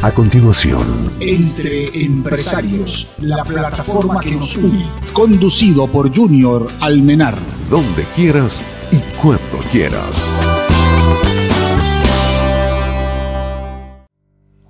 A continuación, Entre Empresarios, la plataforma que nos une, conducido por Junior Almenar. donde quieras y cuando quieras.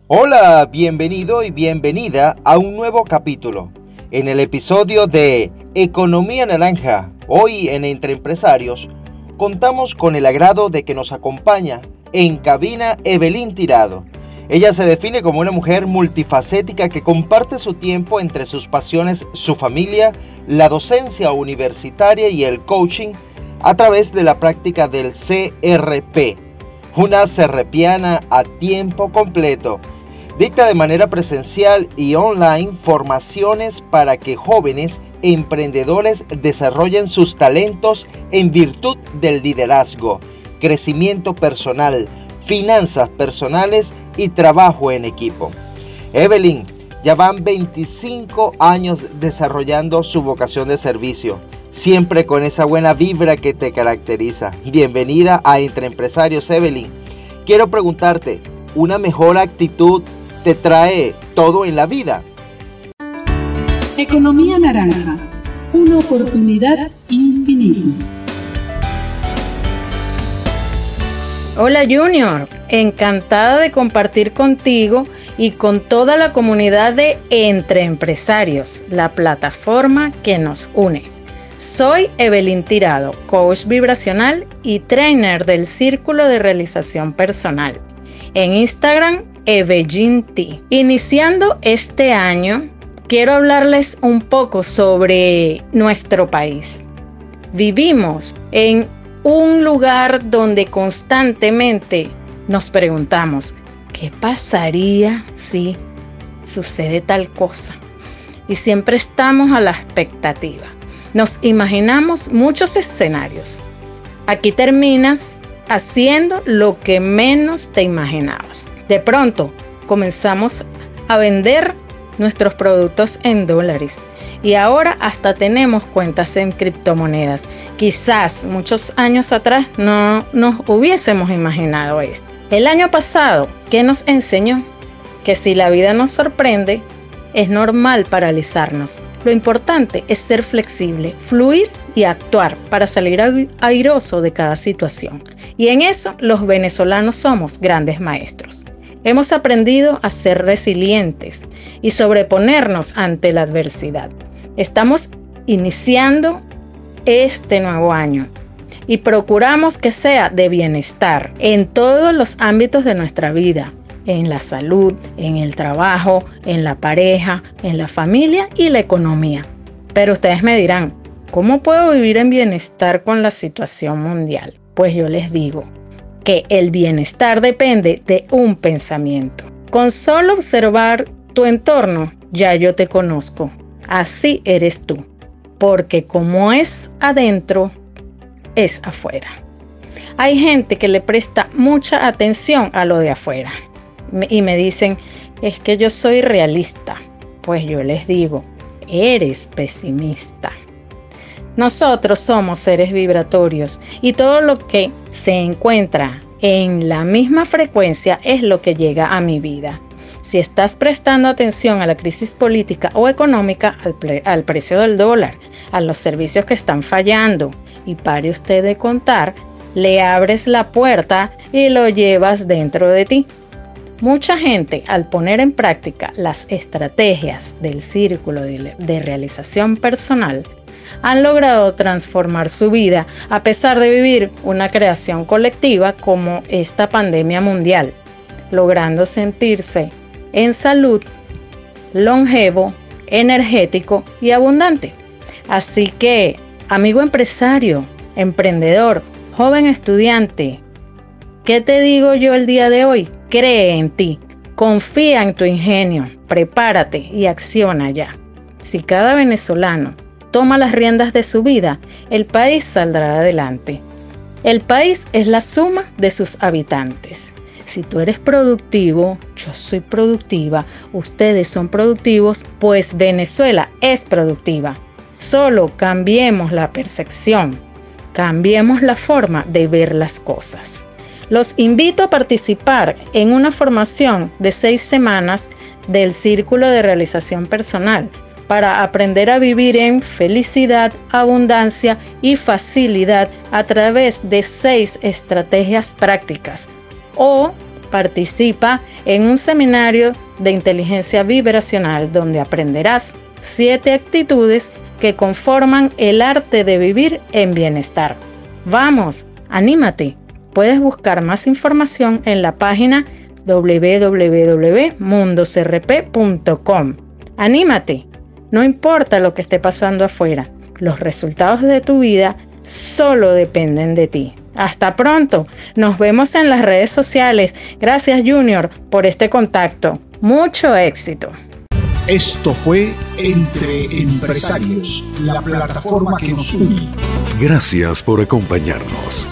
Hola, bienvenido y bienvenida a un nuevo capítulo. En el episodio de Economía Naranja, hoy en Entre Empresarios, contamos con el agrado de que nos acompaña en cabina Evelyn Tirado. Ella se define como una mujer multifacética que comparte su tiempo entre sus pasiones, su familia, la docencia universitaria y el coaching a través de la práctica del CRP, una serrepiana a tiempo completo. Dicta de manera presencial y online formaciones para que jóvenes emprendedores desarrollen sus talentos en virtud del liderazgo, crecimiento personal, finanzas personales y trabajo en equipo. Evelyn, ya van 25 años desarrollando su vocación de servicio, siempre con esa buena vibra que te caracteriza. Bienvenida a Entre Empresarios, Evelyn. Quiero preguntarte, ¿una mejor actitud te trae todo en la vida? Economía naranja, una oportunidad infinita. Hola Junior, encantada de compartir contigo y con toda la comunidad de Entre Empresarios, la plataforma que nos une. Soy Evelyn Tirado, coach vibracional y trainer del Círculo de Realización Personal. En Instagram, T. Iniciando este año, quiero hablarles un poco sobre nuestro país. Vivimos en un lugar donde constantemente nos preguntamos, ¿qué pasaría si sucede tal cosa? Y siempre estamos a la expectativa. Nos imaginamos muchos escenarios. Aquí terminas haciendo lo que menos te imaginabas. De pronto comenzamos a vender nuestros productos en dólares y ahora hasta tenemos cuentas en criptomonedas. Quizás muchos años atrás no nos hubiésemos imaginado esto. El año pasado, ¿qué nos enseñó? Que si la vida nos sorprende, es normal paralizarnos. Lo importante es ser flexible, fluir y actuar para salir airoso de cada situación. Y en eso los venezolanos somos grandes maestros. Hemos aprendido a ser resilientes y sobreponernos ante la adversidad. Estamos iniciando este nuevo año y procuramos que sea de bienestar en todos los ámbitos de nuestra vida, en la salud, en el trabajo, en la pareja, en la familia y la economía. Pero ustedes me dirán, ¿cómo puedo vivir en bienestar con la situación mundial? Pues yo les digo que el bienestar depende de un pensamiento. Con solo observar tu entorno, ya yo te conozco. Así eres tú. Porque como es adentro, es afuera. Hay gente que le presta mucha atención a lo de afuera y me dicen, es que yo soy realista. Pues yo les digo, eres pesimista. Nosotros somos seres vibratorios y todo lo que se encuentra en la misma frecuencia es lo que llega a mi vida. Si estás prestando atención a la crisis política o económica, al, al, precio del dólar, a los servicios que están fallando, y pare usted de contar, le abres la puerta y lo llevas dentro de ti. Mucha gente al poner en práctica las estrategias del círculo de, de realización personal han logrado transformar su vida a pesar de vivir una creación colectiva como esta pandemia mundial, logrando sentirse en salud, longevo, energético y abundante. Así que, amigo empresario, emprendedor, joven estudiante, ¿qué te digo yo el día de hoy? Cree en ti, confía en tu ingenio, prepárate y acciona ya. Si cada venezolano toma las riendas de su vida, el país saldrá adelante. El país es la suma de sus habitantes. Si tú eres productivo, yo soy productiva, ustedes son productivos, pues Venezuela es productiva. Solo cambiemos la percepción, cambiemos la forma de ver las cosas. Los invito a participar en una formación de seis semanas del Círculo de Realización Personal para aprender a vivir en felicidad, abundancia y facilidad a través de seis estrategias prácticas. O participa en un seminario de inteligencia vibracional donde aprenderás siete actitudes que conforman el arte de vivir en bienestar. Vamos, anímate. Puedes buscar más información en la página www.mundocrp.com. Anímate. No importa lo que esté pasando afuera, los resultados de tu vida solo dependen de ti. Hasta pronto. Nos vemos en las redes sociales. Gracias Junior por este contacto. Mucho éxito. Esto fue Entre Empresarios, la plataforma que nos une. Gracias por acompañarnos.